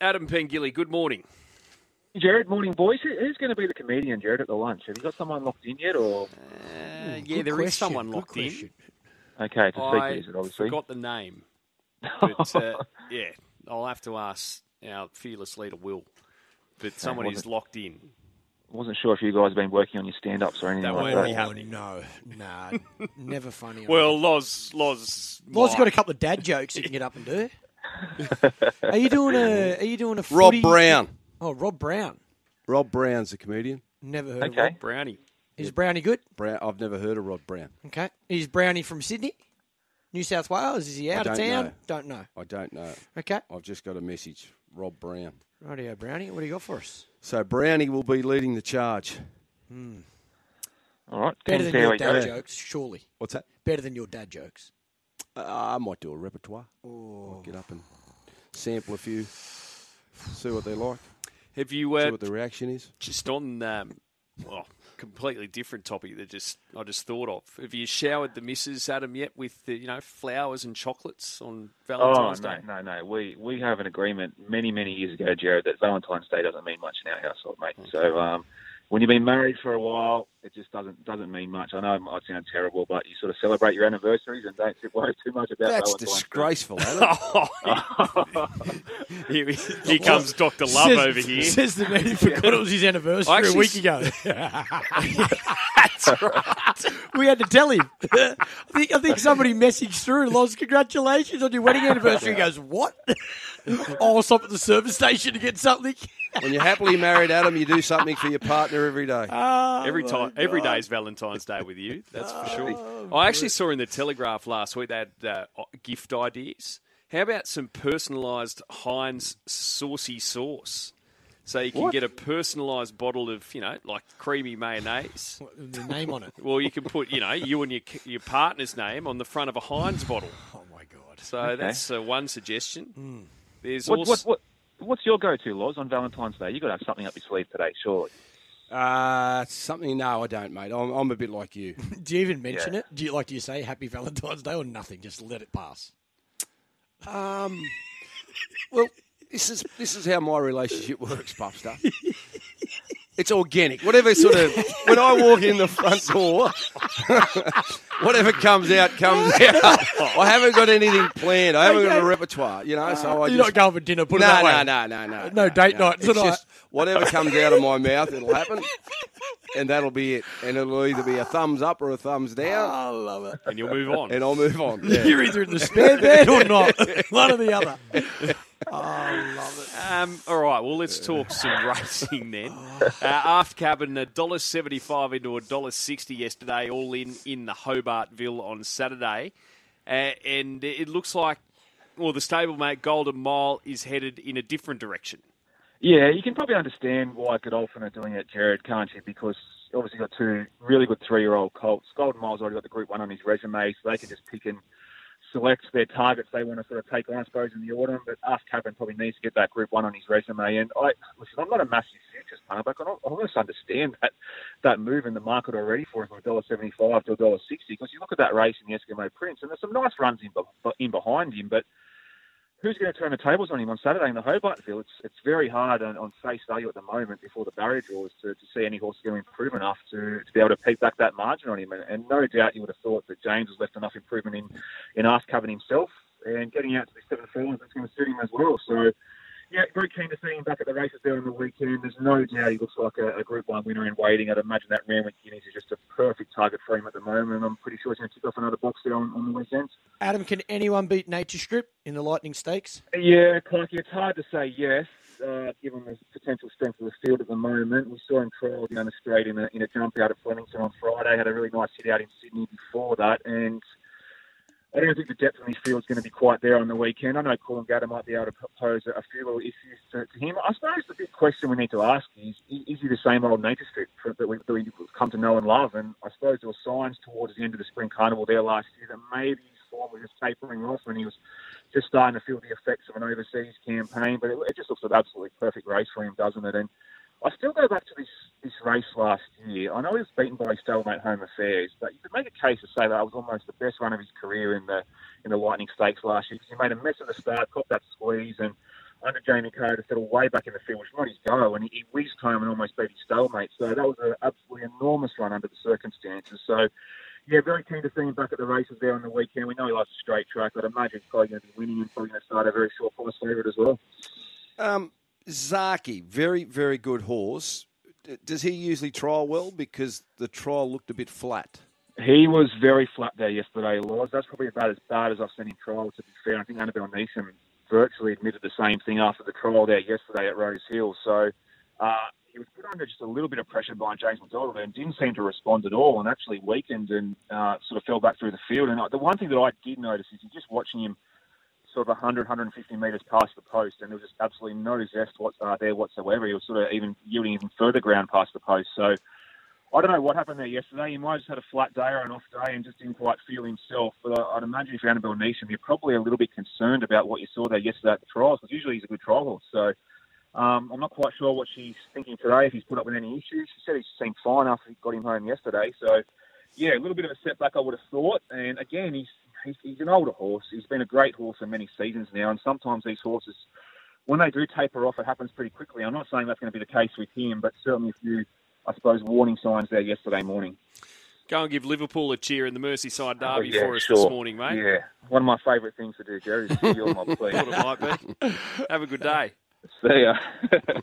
Adam Pengilly, good morning. Jared, morning boys. Who's going to be the comedian, Jared, at the lunch? Have you got someone locked in yet, or Uh, yeah, Good there is question, someone good locked question. okay, it's a secret, I is it? Obviously. forgot the name. But, uh, yeah, I'll have to ask our fearless leader, Will. But someone is locked in. Wasn't sure if you guys have been working on your stand-ups or anything That like won't that. be Oh, no. Nah. Never funny. Well, Loz, Loz, Law's might. got a couple of dad jokes he can get up and do. Are you doing a? Are you doing a? Rob footy- Brown. Oh, Rob Brown. Rob Brown's a comedian. Never heard of Okay. Rob. Brownie. Is Brownie good? Brown, I've never heard of Rod Brown. Okay. Is Brownie from Sydney? New South Wales? Is he out of don't town? know. Don't know. I don't know. Okay. I've just got a message. Rob Brown. Radio Brownie. What do you got for us? So Brownie will be leading the charge. Hmm. All right, Better than your dad jokes, surely. What's that? Better than your dad jokes. Uh, I might do a repertoire. I'll get up and sample a few. See what they like. Have you See uh, what the reaction is. just on um, well, completely different topic that just I just thought of? Have you showered the missus Adam yet with the, you know flowers and chocolates on Oh Valentine's no, Day? no, no. We we have an agreement many many years ago, Jared, that Valentine's Day doesn't mean much in our household, mate. So um, when you've been married for a while, it just doesn't doesn't mean much. I know I sound terrible, but you sort of celebrate your anniversaries and don't worry too much about That's Valentine's disgraceful, Adam. here, here comes Doctor Love says, over here. Says the man who forgot it was his anniversary I actually a week s- ago. we had to tell him. I think I think somebody messaged through, Loz, congratulations on your wedding anniversary. He goes, What? oh, I'll stop at the service station to get something. When you're happily married, Adam, you do something for your partner every day. Every time, every day is Valentine's Day with you. That's for sure. I actually saw in the Telegraph last week they had uh, gift ideas. How about some personalised Heinz saucy sauce? So you can get a personalised bottle of, you know, like creamy mayonnaise. The name on it. Well, you can put, you know, you and your your partner's name on the front of a Heinz bottle. Oh my god. So that's uh, one suggestion. There's What, also what, what, what's your go-to, Laws, on Valentine's Day? You've got to have something up your sleeve today, surely. Uh, something? No, I don't, mate. I'm, I'm a bit like you. Do you even mention Yeah. it? Do you like do you say Happy Valentine's Day or nothing? Just let it pass. Um, well, this is this is how my relationship works, Puffster. It's organic. Whatever sort of when I walk in the front door, whatever comes out comes out. I haven't got anything planned. I haven't got a repertoire, you know. So uh, I You're just not going for dinner, put no, it that no, way. no, no, no, No date night It's tonight. just whatever comes out of my mouth, it'll happen, and that'll be it. And it'll either be a thumbs up or a thumbs down, I love it. and you'll move on. and I'll move on. Yeah. You're either in the spare bed or not. One or the other. Oh, love it. Um, all right, well, let's talk some racing then. Uh, aft cabin, a dollar seventy-five into a dollar sixty yesterday, all in in the Hobartville on Saturday, uh, and it looks like, well, the stablemate Golden Mile is headed in a different direction. Yeah, you can probably understand why Godolphin are doing it, Jared, can't you? Because obviously got two really good three-year-old colts. Golden Miles already got the Group One on his resume, so they can just pick and select their targets they want to sort of take on, I suppose, in the autumn. But Ask Cabin probably needs to get that Group One on his resume. And I listen, I'm not a massive futures but I almost understand that that move in the market already for him from $1.75 to $1.60 because you look at that race in the Eskimo Prince, and there's some nice runs in, in behind him, but who's going to turn the tables on him on Saturday in the Hobartville? It's it's very hard on, on face value at the moment before the barrier draws to, to see any horse going to improve enough to, to be able to peak back that margin on him. And, and no doubt you would have thought that James has left enough improvement in in Ask Coven himself and getting out to the seven furlongs that's going to suit him as well. So. Yeah, very keen to see him back at the races there on the weekend. There's no doubt he looks like a, a Group 1 winner in waiting. I'd imagine that Randwick Guineas is just a perfect target for him at the moment. I'm pretty sure he's going to tick off another box there on, on the weekend. Adam, can anyone beat Nature Strip in the Lightning Stakes? Yeah, Clarky, it's hard to say yes, uh, given the potential strength of the field at the moment. We saw him trial down the straight in a, in a jump out at Flemington on Friday, had a really nice hit out in Sydney before that, and I don't think the depth on his field is going to be quite there on the weekend. I know Coolangatta might be able to pose a few little issues to, to him. I suppose the big question we need to ask is, is he the same old nature strip that, we, we've come to know and love? And I suppose there were signs towards the end of the spring carnival there last year that maybe his form was just tapering off when he was just starting to feel the effects of an overseas campaign. But it, it just looks an absolutely perfect race for him, doesn't it? And I still go back to this, this race last year. I know he was beaten by stablemate Home Affairs, but you could make a case to say that I was almost the best run of his career in the in the Lightning Stakes last year because he made a mess at the start, caught that squeeze, and under Jamie Carter settled way back in the field, which was not his go, and he, he whizzed home and almost beat his stablemate. So that was an absolutely enormous run under the circumstances. So, yeah, very keen to see him back at the races there on the weekend. We know he likes a straight track. But I'd imagine he's probably going to be winning and probably going to start a very short price favourite as well. Um, Zaaki, very, very good horse. Does he usually trial well? Because the trial looked a bit flat. He was very flat there yesterday, Laws. That's probably about as bad as I've seen him trial, to be fair. I think Annabel Neasham virtually admitted the same thing after the trial there yesterday at Rose Hill. So uh, he was put under just a little bit of pressure by James McDonald and didn't seem to respond at all and actually weakened and uh, sort of fell back through the field. And uh, the one thing that I did notice is you're just watching him sort of 100, 150 metres past the post, and there was just absolutely no zest what, uh, there whatsoever. He was sort of even yielding even further ground past the post. So I don't know what happened there yesterday. He might have just had a flat day or an off day and just didn't quite feel himself. But I'd imagine if you're Annabel Neasham, you're probably a little bit concerned about what you saw there yesterday at the trials, because usually he's a good trial horse. So um, I'm not quite sure what she's thinking today, if he's put up with any issues. She said he seemed fine after he got him home yesterday. So, yeah, a little bit of a setback, I would have thought. And again, he's, he's, he's an older horse. He's been a great horse for many seasons now. And sometimes these horses, when they do taper off, it happens pretty quickly. I'm not saying that's going to be the case with him, but certainly a few, I suppose, warning signs there yesterday morning. Go and give Liverpool a cheer in the Merseyside Oh, derby yeah, for us sure. this morning, mate. Yeah, one of my favourite things to do, Jerry, is give you all my please. Thought it might be. Have a good day. See ya.